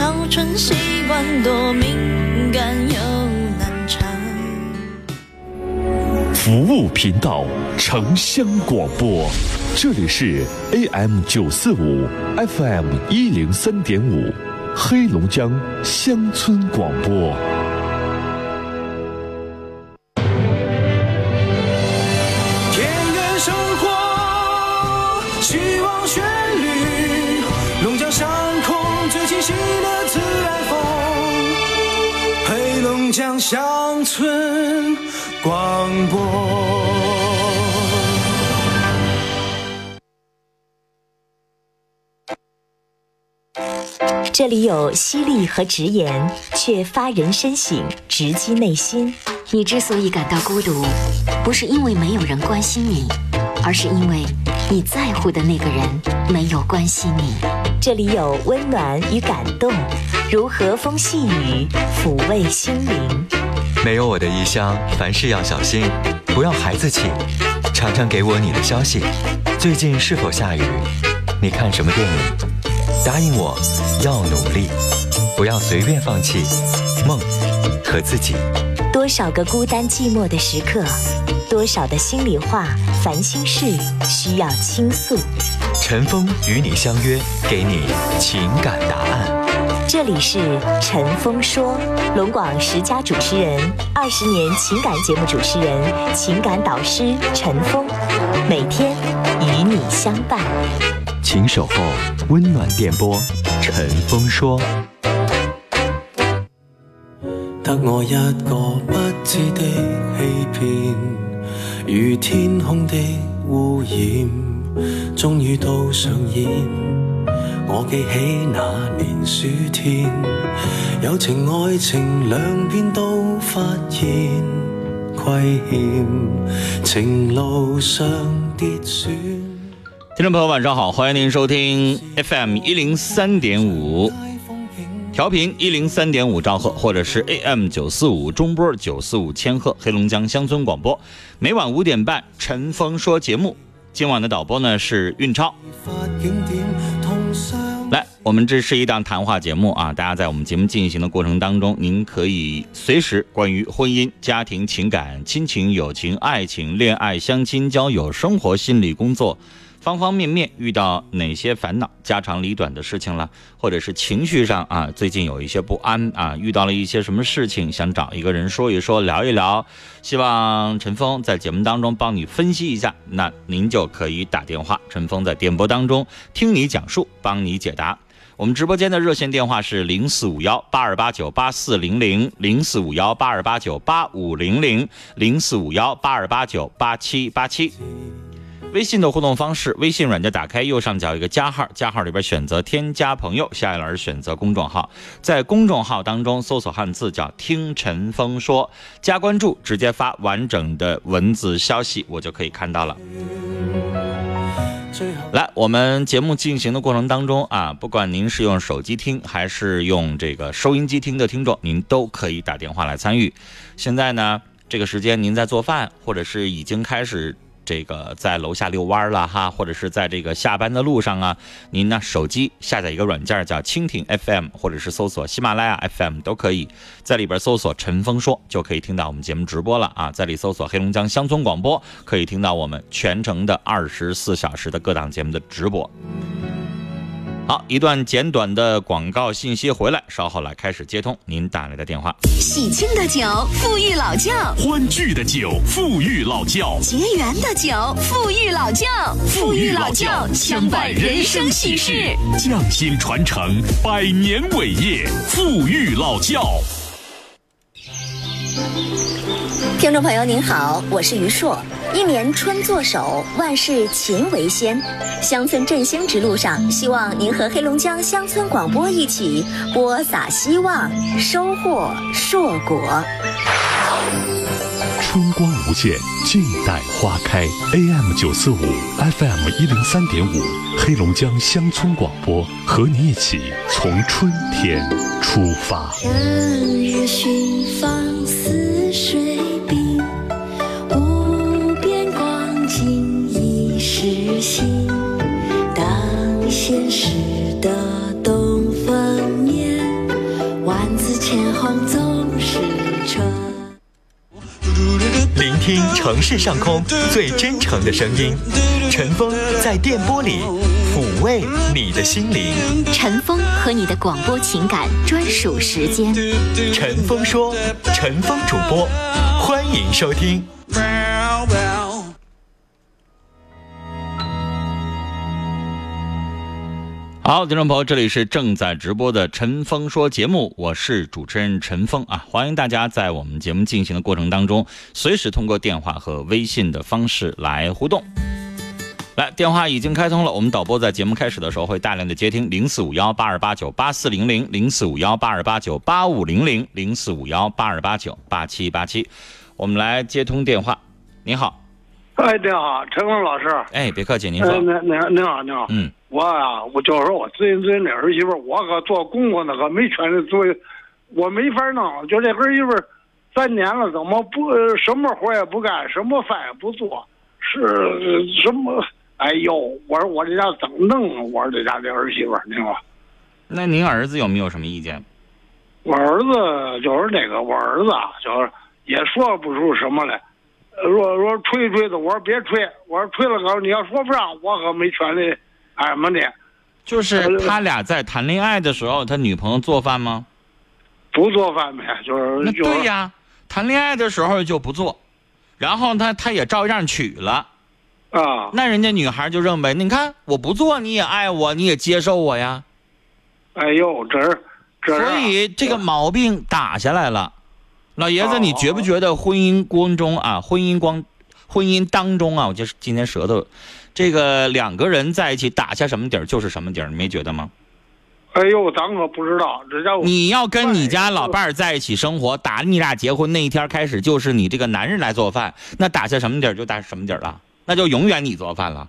早春习惯多敏感又难缠。服务频道，城乡广播，这里是 AM 九四五，FM 一零三点五，黑龙江乡村广播。乡村广播。这里有犀利和直言，却发人深省，直击内心。你之所以感到孤独，不是因为没有人关心你，而是因为你在乎的那个人没有关心你。这里有温暖与感动，如和风细雨，抚慰心灵。没有我的异乡，凡事要小心，不要孩子气。常常给我你的消息，最近是否下雨？你看什么电影？答应我，要努力，不要随便放弃梦和自己。多少个孤单寂寞的时刻，多少的心里话、烦心事需要倾诉。陈峰与你相约，给你情感答案。这里是陈峰说，龙广十佳主持人，二十年情感节目主持人，情感导师陈峰，每天与你相伴。请守候温暖电波，陈峰说。得我一個不知的欺騙，如天空的污染，終於都上演。我記起那年暑天，友情愛情兩邊都發現虧欠，情路上跌損。听众朋友，晚上好，欢迎您收听 FM 一零三点五调频一零三点五兆赫，或者是 AM 九四五中波九四五千赫，黑龙江乡村广播。每晚五点半，陈峰说节目。今晚的导播呢是运超。来，我们这是一档谈话节目啊，大家在我们节目进行的过程当中，您可以随时关于婚姻、家庭、情感、亲情、友情、爱情、恋爱、相亲、交友、生活、心理、工作。方方面面遇到哪些烦恼、家长里短的事情了，或者是情绪上啊，最近有一些不安啊，遇到了一些什么事情，想找一个人说一说、聊一聊，希望陈峰在节目当中帮你分析一下，那您就可以打电话，陈峰在电波当中听你讲述，帮你解答。我们直播间的热线电话是零四五幺八二八九八四零零零四五幺八二八九八五零零零四五幺八二八九八七八七。微信的互动方式，微信软件打开右上角一个加号，加号里边选择添加朋友，下一栏选择公众号，在公众号当中搜索汉字叫听陈峰说，加关注，直接发完整的文字消息，我就可以看到了。来，我们节目进行的过程当中啊，不管您是用手机听还是用这个收音机听的听众，您都可以打电话来参与。现在呢，这个时间您在做饭，或者是已经开始。这个在楼下遛弯了哈，或者是在这个下班的路上啊，您呢手机下载一个软件叫蜻蜓 FM，或者是搜索喜马拉雅 FM 都可以，在里边搜索陈峰说就可以听到我们节目直播了啊，在里搜索黑龙江乡村广播，可以听到我们全程的二十四小时的各档节目的直播。好，一段简短的广告信息回来，稍后来开始接通您打来的电话。喜庆的酒，富裕老窖；欢聚的酒，富裕老窖；结缘的酒，富裕老窖。富裕老窖，相伴人生喜事，匠心传承，百年伟业，富裕老窖。听众朋友您好，我是于硕。一年春作首，万事勤为先。乡村振兴之路上，希望您和黑龙江乡村广播一起播撒希望，收获硕果。春光无限，静待花开。AM 九四五，FM 一零三点五，黑龙江乡村广播，和你一起从春天出发。春日寻芳似水冰，城市上空最真诚的声音，陈峰在电波里抚慰你的心灵。陈峰和你的广播情感专属时间。陈峰说，陈峰主播，欢迎收听。好，听众朋友，这里是正在直播的陈峰说节目，我是主持人陈峰啊，欢迎大家在我们节目进行的过程当中，随时通过电话和微信的方式来互动。来，电话已经开通了，我们导播在节目开始的时候会大量的接听零四五幺八二八九八四零零零四五幺八二八九八五零零零四五幺八二八九八七八七，我们来接通电话。你好，哎，您好，陈峰老师。哎，别客气，您哎，说，您您您好，您好。嗯，我啊、我就是说我最近最近这儿媳妇儿，我可做公公的可没权利做，我没法弄。就这儿媳妇儿，三年了，怎么不呃什么活也不干，什么饭也不做，是呃什么？哎呦，我说我这家怎么弄啊？我说这家这儿媳妇儿，您说，那您儿子有没有什么意见？我儿子就是那个，我儿子啊，就是也说不出什么来。呃说说吹吹的，我说别吹，我说吹了可你要说不上，我可没权利哎什么的。就是他俩在谈恋爱的时候，他女朋友做饭吗？不做饭呗，就是那对呀，谈恋爱的时候就不做，然后他他也照样娶了，啊，那人家女孩就认为，你看我不做你也爱我，你也接受我呀，哎呦，这是这所以这个毛病打下来了。老爷子，哦你觉不觉得婚姻光中啊，婚姻光，婚姻当中啊，我就是今天舌头，这个两个人在一起打下什么底儿就是什么底儿，你没觉得吗？哎呦，咱可不知道，这家伙你要跟你家老伴儿在一起生活，打你俩结婚那一天开始，就是你这个男人来做饭，那打下什么底儿就打什么底儿了，那就永远你做饭了。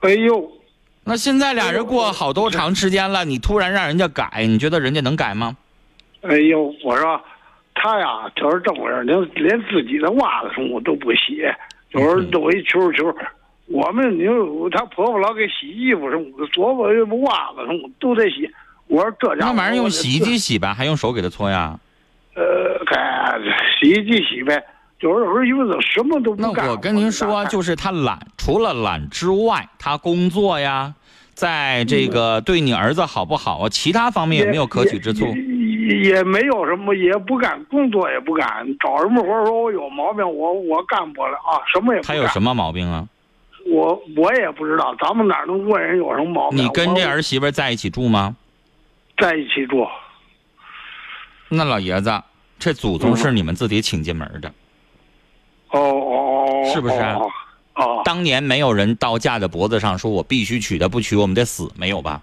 哎呦，那现在俩人过好多长时间了，你突然让人家改，你觉得人家能改吗？哎呦，我说他呀，就是这么回事，连连自己的袜子什么都不洗，就是嗯都一球球。我们你说他婆婆老给洗衣服什么的，左吧袜子什么都得洗。我说这家伙那玩意儿用洗衣机洗吧，还用手给他搓呀？呃，该洗衣机洗呗。就是儿媳妇子什么都那不干。我跟您说，就就是他懒，除了懒之外，他工作呀，在这个对你儿子好不好啊，其他方面也没有可取之处。也也没有什么，也不干，工作也不干，找什么活儿说我有毛病，我我干不了啊，什么也不干。他有什么毛病啊？我我也不知道，咱们哪能问人有什么毛病？你跟这儿媳妇在一起住吗？在一起住，那老爷子，这祖宗是你们自己请进门的，哦哦哦，是不是啊哦哦当年没有人刀架在脖子上说我必须娶她，不娶我们得死，没有吧？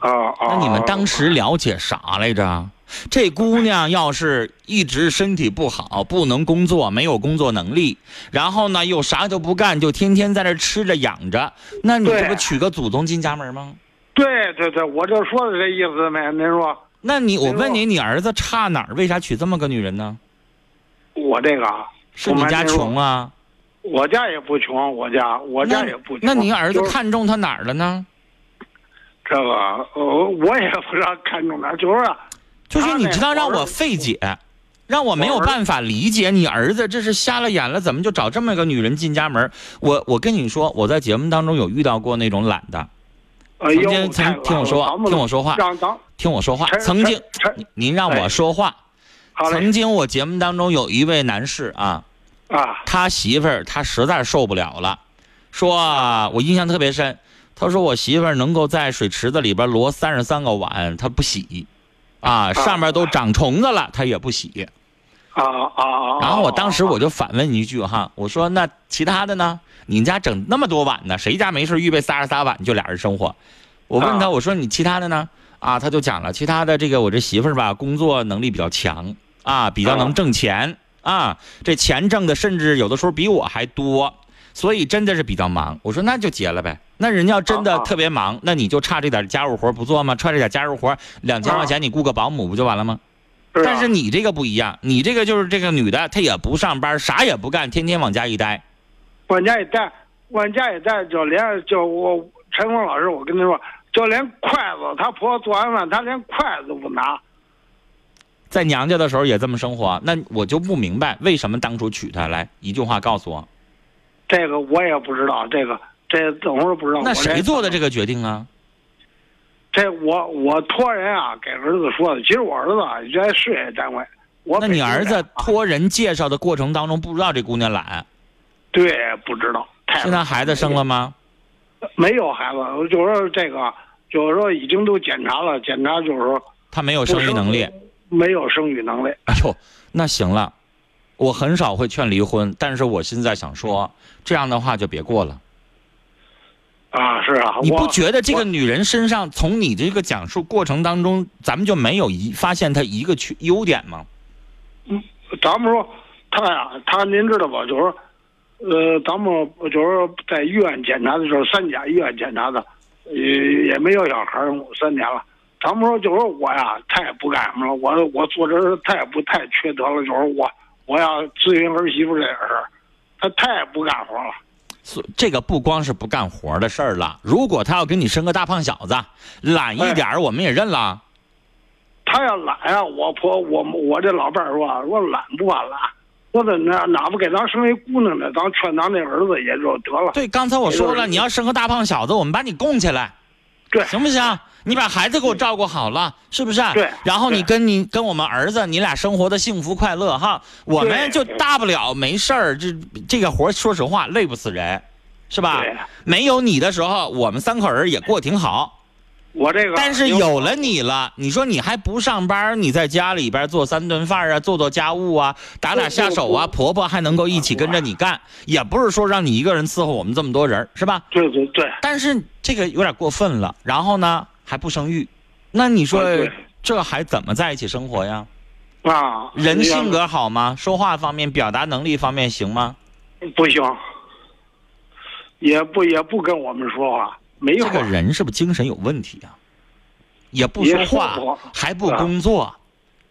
哦哦，那你们当时了解啥来着？这姑娘要是一直身体不好，不能工作，没有工作能力，然后呢又啥都不干，就天天在这吃着养着，那你这不娶个祖宗进家门吗？对对对，我就说的这意思没？您说那你我问你，你儿子差哪儿？为啥娶这么个女人呢？我这个啊是你家穷啊？啊？我家也不穷，我家我家也不穷。那你儿子看中他哪儿了呢？这个，呃，我也不知道看中哪儿，就是啊就是你知道让我费解，让我没有办法理解你儿子这是瞎了眼了，怎么就找这么个女人进家门？我我跟你说，我在节目当中有遇到过那种懒的，曾经曾听我说听我说话听我说话，曾经您让我哎说话，曾经我节目当中有一位男士啊，啊，他媳妇儿他实在受不了了，说啊，我印象特别深。他说我媳妇儿能够在水池子里边摞三十三个碗，他不洗，啊，上面都长虫子了，他也不洗。啊啊啊！然后我当时我就反问一句哈，我说那其他的呢？你家整那么多碗呢？谁家没事预备仨十仨碗就俩人生活？我问他，啊我说你其他的呢？啊，他就讲了，其他的这个我这媳妇儿吧，工作能力比较强啊，比较能挣钱啊，这钱挣的甚至有的时候比我还多，所以真的是比较忙。我说那就结了呗。那人要真的特别忙，那你就差这点家务活不做吗？差这点家务活，两千块钱你雇个保姆不就完了吗？啊但是你这个不一样，你这个就是这个女的，她也不上班，啥也不干，天天往家一待。往家一带，往家一带，就连就我陈峰老师，我跟你说，就连筷子，他婆做完饭，他连筷子都不拿。在娘家的时候也这么生活，那我就不明白为什么当初娶她来。一句话告诉我，这个我也不知道，这个这等会儿不知道。那谁做的这个？决定啊？这我我托人啊给儿子说的。其实我儿子啊也在事业单位，我那你儿子托人介绍的过程当中不知道这姑娘懒，对不知道？现在孩子生了吗？没有孩子，就是说这个，就是说已经都检查了，检查就是说他没有生育能力。没有生育能力。哎呦，那行了，我很少会劝离婚，但是我现在想说，这样的话就别过了。啊，是啊，你不觉得这个女人身上，从你这个讲述过程当中，咱们就没有一发现她一个缺优点吗？嗯咱们说她呀，她您知道吧？就是说，呃，咱们就是说在医院检查的时候，三甲医院检查的，也，也没有小孩儿，三年了。咱们说，就是说我呀，太不干什么了，我我做这事太不太缺德了，就是我我要咨询儿媳妇这点事儿，他太不干活了。所这个不光是不干活的事儿了，如果他要给你生个大胖小子，懒一点儿，我们也认了。他要懒啊、我婆我我这老伴儿说，我懒不管了，我怎那哪不给咱生一姑娘呢？咱劝咱那儿子也就得了。对，刚才我说了，你要生个大胖小子，我们把你供起来，对行不行？你把孩子给我照顾好了，是不是？对然后你跟你跟我们儿子，你俩生活的幸福快乐哈。我们就大不了没事儿，这这个活儿说实话累不死人，是吧对？没有你的时候，我们三口人也过挺好。我这个，但是有了你了，你说你还不上班，你在家里边做三顿饭啊，做做家务啊，打打下手啊，婆婆还能够一起跟着你干，也不是说让你一个人伺候我们这么多人，是吧？对对对，但是这个有点过分了，然后呢还不生育，那你说啊这还怎么在一起生活呀？啊，人性格好吗？说话方面、表达能力方面行吗？不行，也不也不跟我们说话，没有这个人是不是精神有问题啊？也不说话，还不工作。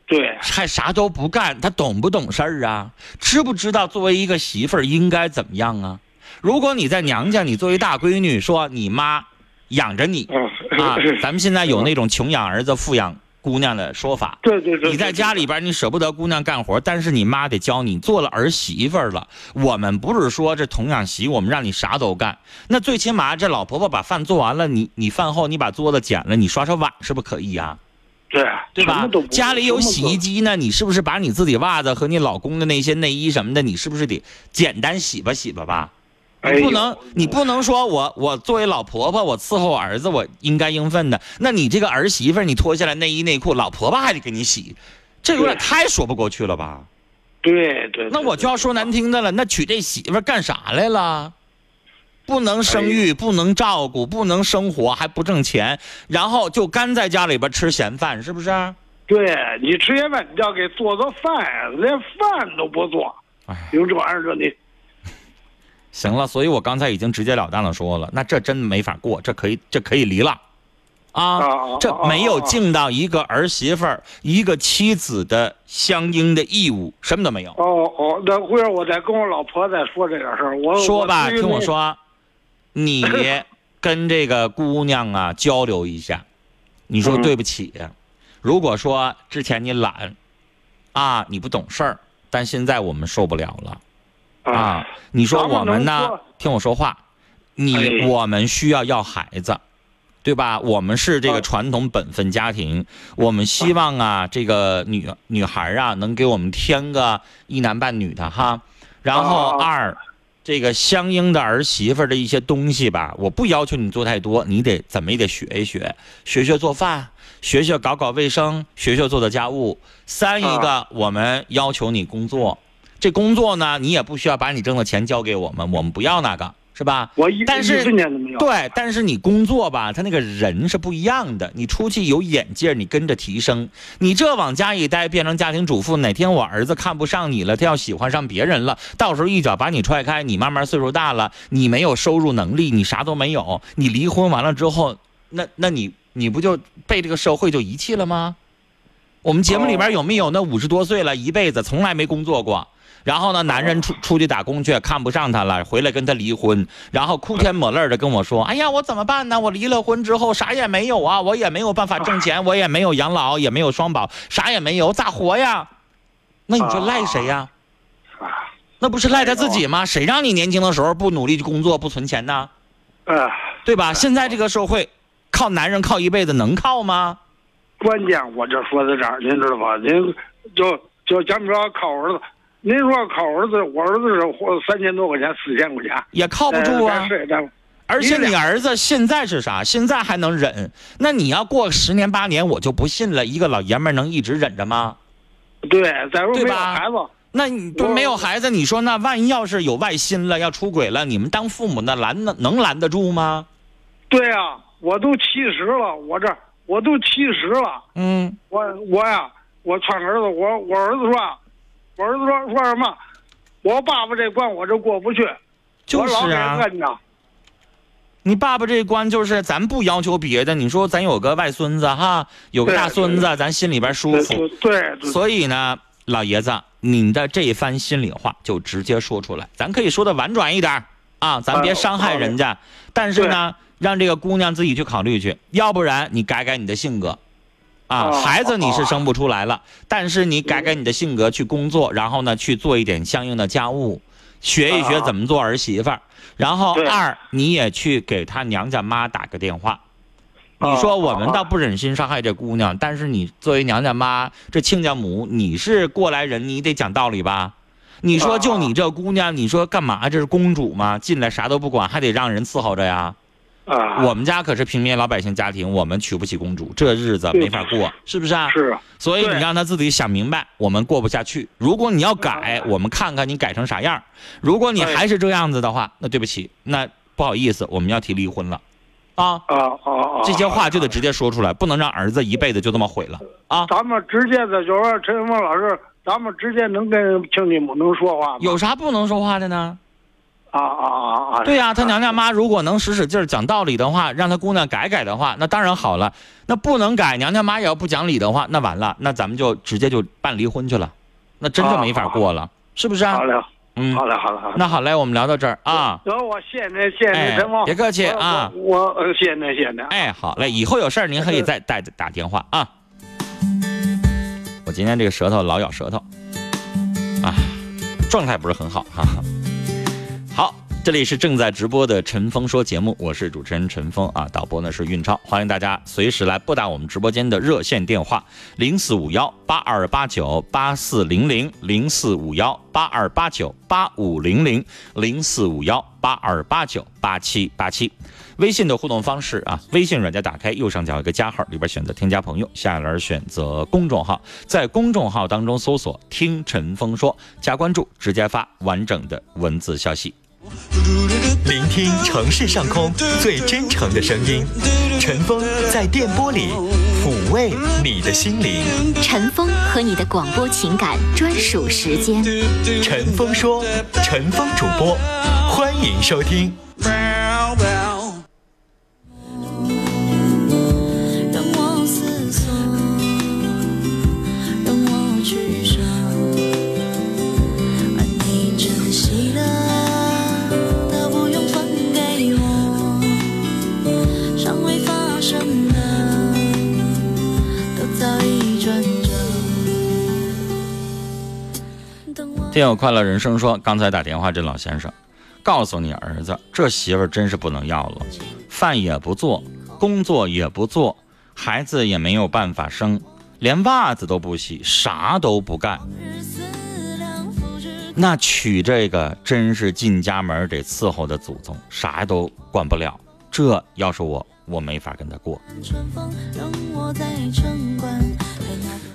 对还啥都不干，他懂不懂事儿啊？知不知道作为一个媳妇儿应该怎么样啊？如果你在娘家，你作为大闺女，说你妈养着你嗯啊，咱们现在有那种穷养儿子、富养姑娘的说法。对对对，你在家里边，你舍不得姑娘干活，但是你妈得教你，做了儿媳妇了。我们不是说这童养媳，我们让你啥都干。那最起码这老婆婆把饭做完了，你你饭后你把桌子捡了，你刷刷碗，是不是可以呀、对对吧？家里有洗衣机呢，你是不是把你自己袜子和你老公的那些内衣什么的，你是不是得简单洗吧洗吧吧？你不能，你不能说我我作为老婆婆，我伺候儿子，我应该应分的。那你这个儿媳妇，你脱下来内衣内裤，老婆婆还得给你洗，这有点太说不过去了吧？都对对，那我就要说难听的了，那娶这媳妇干啥来了？不能生育，不能照顾，不能生活，还不挣钱，然后就干在家里边吃闲饭，是不是？对你吃闲饭，你要给做做饭，连饭都不做，哎，有这玩意儿，说你行了，所以我刚才已经直截了当的说了，那这真没法过，这可以这可以离了，啊，啊这没有尽到一个儿媳妇儿、一个妻子的相应的义务，什么都没有。哦哦，那会儿我再跟我老婆再说这个事儿。我说吧，听我说，你跟这个姑娘啊交流一下，你说嗯对不起，如果说之前你懒，啊，你不懂事儿，但现在我们受不了了。啊，你说我们呢？听我说话，你哎我们需要要孩子，对吧？我们是这个啊传统本分家庭，我们希望啊，这个女女孩啊，能给我们添个一男半女的哈。然后啊二，这个相应的儿媳妇的一些东西吧，我不要求你做太多，你得怎么也得学一学，学学做饭，学学搞搞卫生，学学做做家务。三一个，我们要求你工作。这工作呢，你也不需要把你挣的钱交给我们，我们不要那个，是吧？我一但是。对，但是你工作吧，他那个人是不一样的。你出去有眼界，你跟着提升。你这往家一待，变成家庭主妇，哪天我儿子看不上你了，他要喜欢上别人了，到时候一脚把你踹开，你慢慢岁数大了，你没有收入能力，你啥都没有，你离婚完了之后，那那你你不就被这个社会就遗弃了吗？我们节目里边有没有那五十多岁了，一辈子从来没工作过，然后呢，男人出出去打工去，看不上她了，回来跟她离婚，然后哭天抹泪的跟我说：“哎呀，我怎么办呢？我离了婚之后啥也没有啊，我也没有办法挣钱，我也没有养老，也没有双保，啥也没有，咋活呀？”那你说赖谁呀？啊，那不是赖他自己吗？谁让你年轻的时候不努力工作、不存钱呢？哎，对吧？现在这个社会，靠男人靠一辈子能靠吗？关键我这说到这儿，您知道吧？您就就讲比说靠儿子，您说靠儿子，我儿子是花三千多块钱，四千块钱，也靠不住啊而且你儿子现在是啥？现在还能忍？那你要过十年八年，我就不信了，一个老爷们能一直忍着吗？对，再说没有孩子，那你都没有孩子，你说那万一要是有外心了，要出轨了，你们当父母的拦能能拦得住吗？对呀、我都七十了，我这我都七十了，嗯，我我呀，我劝儿子，我我儿子说，我儿子说说什么？我爸爸这关我这过不去，就是。你爸爸这一关就是咱不要求别的，你说咱有个外孙子哈，有个大孙子，咱心里边舒服。对对对，所以呢，老爷子，你的这一番心里话就直接说出来，咱可以说的婉转一点儿啊，咱别伤害人家。但是呢，让这个姑娘自己去考虑去，要不然你改改你的性格。啊，哦孩子你是生不出来了，但是你改改你的性格去工作，然后呢去做一点相应的家务，学一学啊怎么做儿媳妇儿。然后二，你也去给他娘家妈打个电话。你啊说我们啊倒不忍心伤害这姑娘，但是你作为娘家妈，这亲家母，你是过来人，你得讲道理吧？你说就你这姑娘，你说干嘛？这是公主吗？进来啥都不管，还得让人伺候着呀？啊，我们家可是平民老百姓家庭，我们娶不起公主，这日子没法过，是不是啊？是啊所以你让他自己想明白，我们过不下去。如果你要改，我们看看你改成啥样。如果你哎还是这样子的话，那对不起，那不好意思，我们要提离婚了，啊。啊啊啊！这些话就得直接说出来，不能让儿子一辈子就这么毁了啊！咱们直接的，就是说陈峰老师，咱们直接能跟亲家母能说话吗？有啥不能说话的呢？啊啊啊啊！对呀、他娘家妈如果能使使劲儿讲道理的话，让他姑娘改改的话，那当然好了。那不能改，娘家妈也要不讲理的话，那完了，那咱们就直接就办离婚去了，那真就没法过了，是不是啊好？嘞，嗯好，嘞，好嘞，好嘞。那好嘞，我们聊到这儿啊。行，我谢谢您，谢谢哎您。别客气啊我谢谢您，谢谢您。哎，好嘞，以后有事儿您可以再带打电话啊。我今天这个舌头老咬舌头，啊，状态不是很好哈、哈。这里是正在直播的陈峰说节目，我是主持人陈峰啊，导播呢是运超，欢迎大家随时来拨打我们直播间的热线电话零四五幺八二八九八四零零零四五幺八二八九八五零零零四五幺八二八九八七八七。微信的互动方式啊，微信软件打开右上角有一个加号，里边选择添加朋友，下一栏选择公众号，在公众号当中搜索“听陈峰说”，加关注，直接发完整的文字消息。聆听城市上空最真诚的声音，陈峰在电波里抚慰你的心灵。陈峰和你的广播情感专属时间。陈峰说，陈峰主播，欢迎收听。听友快乐人生说，刚才打电话这老先生，告诉你儿子，这媳妇儿真是不能要了，饭也不做，工作也不做，孩子也没有办法生，连袜子都不洗，啥都不干。那娶这个真是进家门得伺候的祖宗，啥都管不了。这要是我，我没法跟他过。春风让我在城关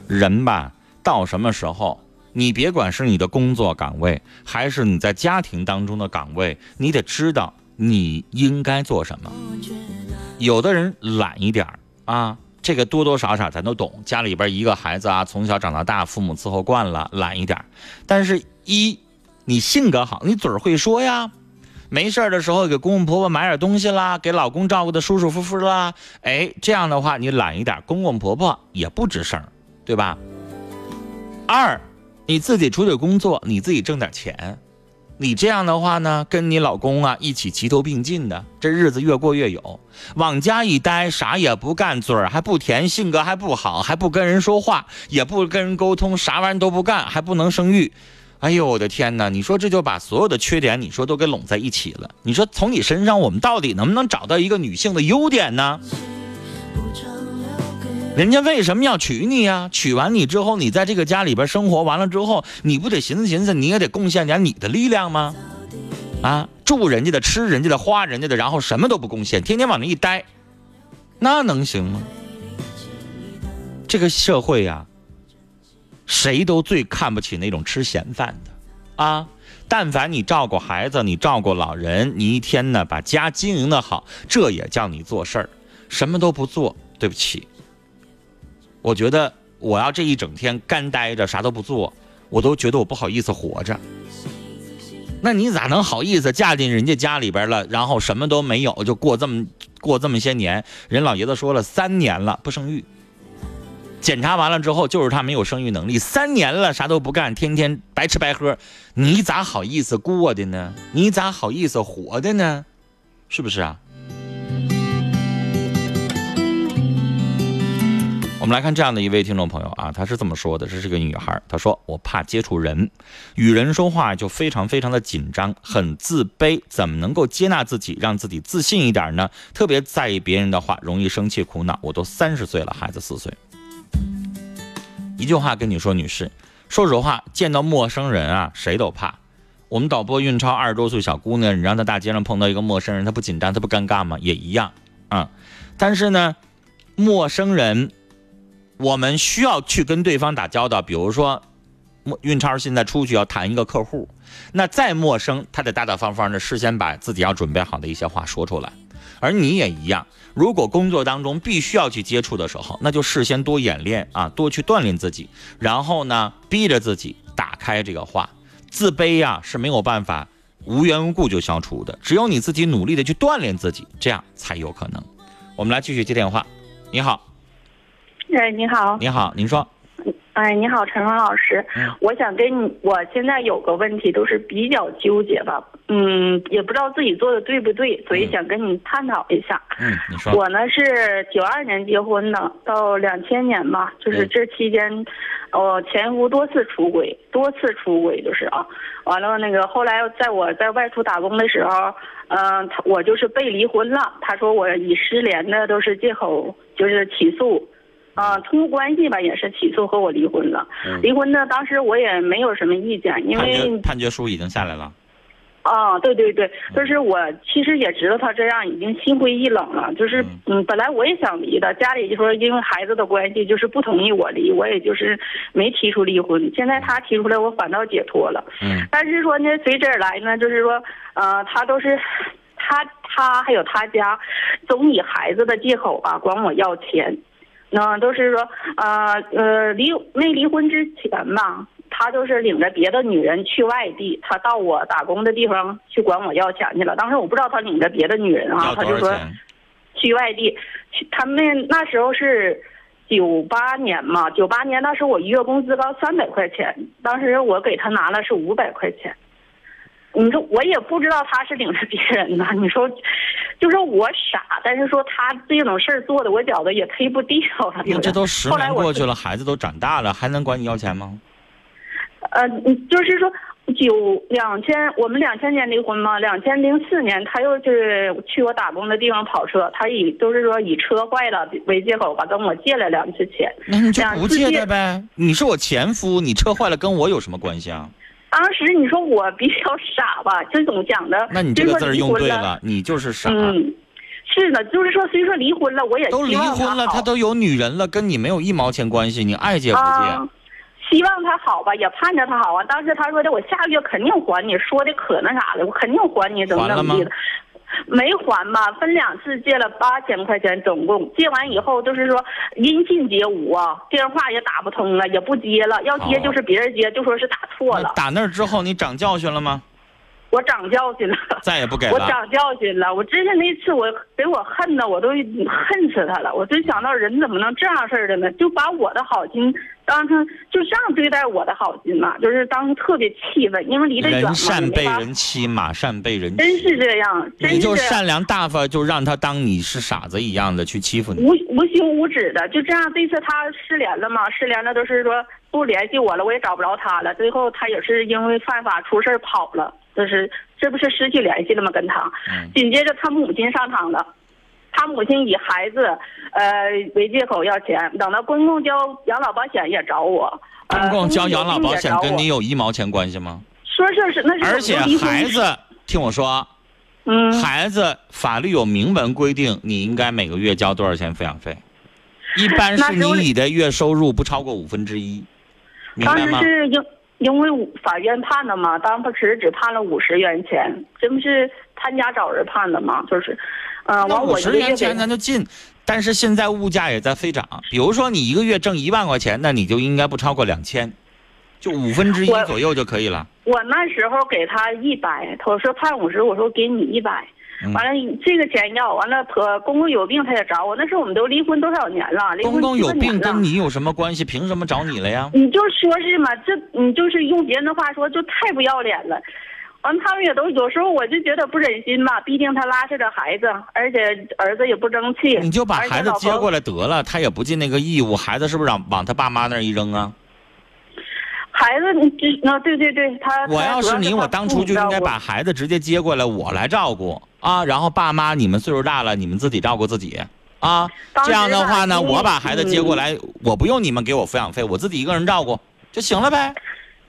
人吧，到什么时候，你别管是你的工作岗位，还是你在家庭当中的岗位，你得知道你应该做什么。有的人懒一点儿啊，这个多多少少咱都懂。家里边一个孩子啊，从小长到大，父母伺候惯了，懒一点儿。但是，一你性格好，你嘴儿会说呀。没事的时候给公公婆婆买点东西啦，给老公照顾的舒舒服服啦。哎，这样的话你懒一点，公公婆婆也不吱声，对吧？二，你自己出去工作，你自己挣点钱，你这样的话呢，跟你老公啊一起齐头并进的，这日子越过越有。往家一待，啥也不干，嘴儿还不甜，性格还不好，还不跟人说话，也不跟人沟通，啥玩意儿都不干，还不能生育。哎呦我的天哪！你说这就把所有的缺点，你说都给拢在一起了。你说从你身上，我们到底能不能找到一个女性的优点呢？人家为什么要娶你呀？娶完你之后，你在这个家里边生活完了之后，你不得寻思寻思，你也得贡献点你的力量吗？啊，住人家的，吃人家的，花人家的，然后什么都不贡献，天天往那一待，那能行吗？这个社会呀、谁都最看不起那种吃闲饭的，啊！但凡你照顾孩子，你照顾老人，你一天呢把家经营的好，这也叫你做事儿。什么都不做，对不起，我觉得我要这一整天干待着，啥都不做，我都觉得我不好意思活着。那你咋能好意思嫁进人家家里边了，然后什么都没有，就过这么过这么些年？人老爷子说了，三年了不生育。检查完了之后，就是他没有生育能力，三年了啥都不干，天天白吃白喝，你咋好意思过的呢？你咋好意思活的呢？是不是啊？我们来看这样的一位听众朋友啊，她是这么说的：这是个女孩，她说我怕接触人，与人说话就非常非常的紧张，很自卑，怎么能够接纳自己，让自己自信一点呢？特别在意别人的话，容易生气苦恼。我都三十岁了，孩子四岁。一句话跟你说，女士，说实话，见到陌生人啊，谁都怕。我们导播运超二十多岁小姑娘，你让她大街上碰到一个陌生人，她不紧张，她不尴尬吗？也一样啊、但是呢，陌生人，我们需要去跟对方打交道。比如说，莫运超现在出去要谈一个客户，那再陌生，他得大大方方的事先把自己要准备好的一些话说出来。而你也一样，如果工作当中必须要去接触的时候，那就事先多演练啊，多去锻炼自己，然后呢，逼着自己打开这个话。自卑呀、是没有办法无缘无故就消除的，只有你自己努力的去锻炼自己，这样才有可能。我们来继续接电话。你好，哎，你好，你好，您说，哎，你好，陈芳老师，嗯我想跟你，我现在有个问题，都是比较纠结吧，嗯，也不知道自己做的对不对，所以想跟你探讨一下。嗯，你说，我呢是九二年结婚的，到两千年吧，就是嗯这期间，我前夫多次出轨，多次出轨就是啊，完了那个后来在我在外出打工的时候，嗯、他我就是被离婚了，他说我以失联的都是借口，就是起诉。啊、通过关系吧，也是起诉和我离婚了。嗯离婚呢，当时我也没有什么意见，因为判决书已经下来了。啊，对对对，就是我其实也知道他这样已经心灰意冷了，就是嗯，本来我也想离的，家里就说因为孩子的关系，就是不同意我离，我也就是没提出离婚。现在他提出来，我反倒解脱了。嗯但是说呢，随之而来呢，就是说，呃，他都是他他还有他家，总以孩子的借口吧管我要钱，那都是说，呃呃，离没离婚之前吧，他就是领着别的女人去外地，他到我打工的地方去管我要钱去了。当时我不知道他领着别的女人啊，他就说？去外地，去他们那时候是九八年嘛，九八年那时候我一月工资高三百块钱，当时我给他拿了是五百块钱。你说我也不知道他是领着别人呢，你说，就说我傻，但是说他这种事儿做的我觉得也忒不地道了。那这都十年过去了，孩子都长大了，还能管你要钱吗？呃，嗯就是说九两千，我们两千年离婚嘛，两千零四年他又是去我打工的地方跑车，他以就是说以车坏了为借口吧，跟我借了两次钱。那你就不借他呗？你是我前夫，你车坏了跟我有什么关系啊？当时你说我比较傻吧，就总讲的，那你这个字儿用对了，你就是傻。嗯，是的，就是说虽说离婚了，我也都离婚了，他都有女人了，跟你没有一毛钱关系，你爱借不借？啊，希望他好吧，也盼着他好啊。当时他说的，我下个月肯定还你，说的可那啥了，我肯定还你，怎么还了吗怎么地的。没还吧，分两次借了八千块钱，总共借完以后就是说音信皆无啊，电话也打不通了，也不接了，要接哦就是别人接，就说是打错了。打那儿之后，你长教训了吗？我长教训了，再也不给了。我长教训了，我真是那次我给我恨的，我都恨死他了。我真想到人怎么能这样式儿的呢？就把我的好心当成就这样对待我的好心嘛，就是当时特别气愤，因为离得远嘛，人善被人欺，马善被人真。是这样，真你就善良大方，就让他当你是傻子一样的去欺负你。无无休无止的，就这样。这次他失联了嘛，失联了都是说不联系我了，我也找不着他了。最后他也是因为犯法出事儿跑了，就是这不是失去联系了吗？跟他，嗯紧接着他母亲上场了。他母亲以孩子，呃为借口要钱，等到公公交养老保险也找我，呃公共交养老保险跟你有有一毛钱关系吗？说是是那是而且孩子，听我说，嗯，孩子法律有明文规定，你应该每个月交多少钱抚养费？一般是那时候你的月收入不超过五分之一，明当时白吗？因为法院判的嘛，当时只判了五十元钱，这不是他家找人判的嘛，就是，嗯、那完我五十元钱咱就进，但是现在物价也在飞涨。比如说你一个月挣一万块钱，那你就应该不超过两千，就五分之一左右就可以了。我那时候给他一百，他说判五十，我说给你一百。嗯完了，这个钱要完了，婆公公有病，他也找我。那时候我们都离婚多少年了？离婚公公有病跟你有什么关系？凭什么找你了呀？你就说是嘛，这你就是用别人的话说，就太不要脸了。完，他们也都有时候我就觉得不忍心嘛，毕竟他拉扯着孩子，而且儿子也不争气。你就把孩子接过来得了，他也不尽那个义务，孩子是不是往往他爸妈那儿一扔啊？孩子，你这那对对对，他我要是你，我当初就应该把孩子直接接过来，我来照顾啊。然后爸妈你们岁数大了，你们自己照顾自己啊。这样的话呢，我把孩子接过嗯来，我不用你们给我抚养费，我自己一个人照顾就行了呗。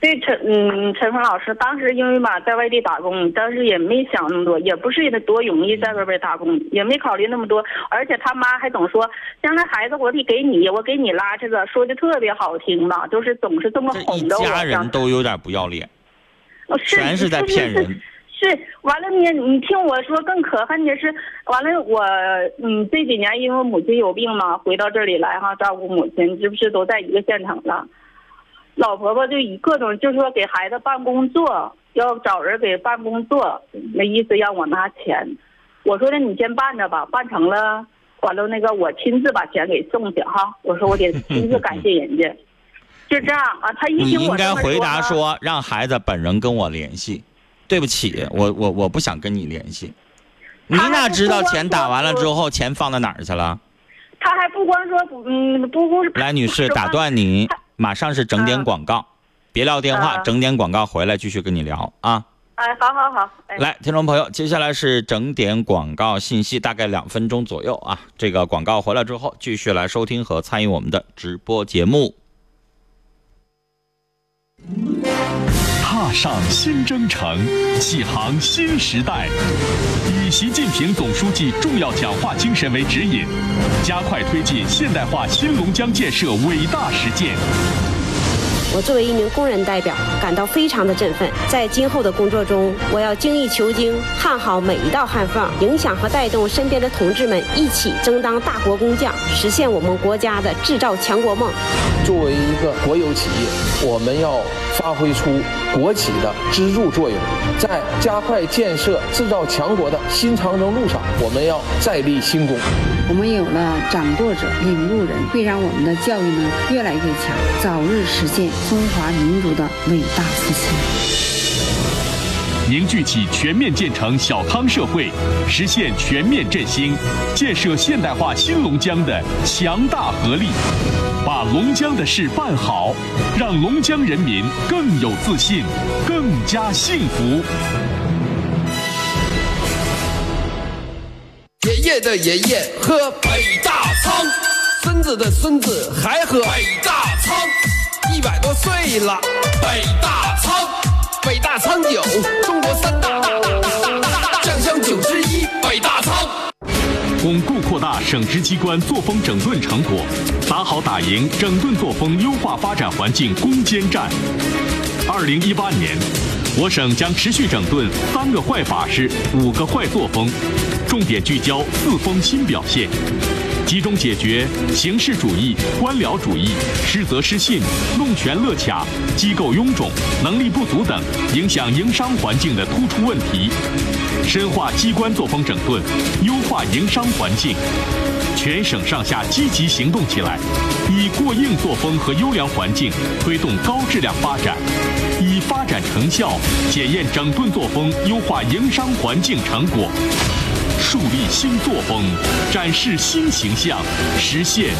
对陈嗯陈峰老师，当时因为嘛在外地打工，当时也没想那么多，也不是多容易在外边打工，也没考虑那么多。而且他妈还总说，将来孩子我得给你，我给你拉这个，说的特别好听吧，就是总是这么这哄着我。一家人都有点不要脸，全是在骗人。是，完了你你听我说，更可恨的是，完了我嗯这几年因为母亲有病嘛，回到这里来哈照顾母亲，这不是都在一个县城了。老婆婆就以各种就说给孩子办工作，要找人给办工作，那意思让我拿钱。我说那你先办着吧，办成了，完了那个我亲自把钱给送去哈。我说我得亲自感谢人家，就这样啊。他一听我这么该回答说，让孩子本人跟我联系。对不起，我我我不想跟你联系。你哪知道钱打完了之后，钱放到哪儿去了？他还不光说不嗯不光是来，女士，打断你，马上是整点嗯广告，别撂电话，嗯整点广告回来继续跟你聊啊。哎，好好好，哎，来，听众朋友，接下来是整点广告信息，大概两分钟左右啊。这个广告回来之后，继续来收听和参与我们的直播节目。踏上新征程，启航新时代。以习近平总书记重要讲话精神为指引，加快推进现代化新龙江建设伟大实践。我作为一名工人代表，感到非常的振奋。在今后的工作中，我要精益求精，焊好每一道焊缝，影响和带动身边的同志们一起争当大国工匠，实现我们国家的制造强国梦。作为一个国有企业，我们要发挥出国企的支柱作用，在加快建设制造强国的新长征路上，我们要再立新功。我们有了掌舵者、领路人，会让我们的教育呢越来越强，早日实现中华民族的伟大复兴。凝聚起全面建成小康社会，实现全面振兴，建设现代化新龙江的强大合力，把龙江的事办好，让龙江人民更有自信，更加幸福。爷爷的爷爷喝北大仓，孙子的孙子还喝北大仓，一百多岁了，北大仓，北大仓酒，中国三大大大大大酱香酒之一，北大仓。巩固扩大省直机关作风整顿成果，打好打赢整顿作风优化发展环境攻坚战。二零一八年，我省将持续整顿三个坏法式、五个坏作风，重点聚焦四风新表现，集中解决形式主义、官僚主义、失责失信、弄权乐卡、机构臃肿、能力不足等影响营商环境的突出问题，深化机关作风整顿，优化营商环境。全省上下积极行动起来，以过硬作风和优良环境推动高质量发展，以发展成效检验整顿作风，优化营商环境成果，树立新作风，展示新形象，实现